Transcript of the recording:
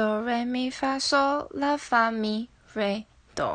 do re mi fa sol la fa mi re do.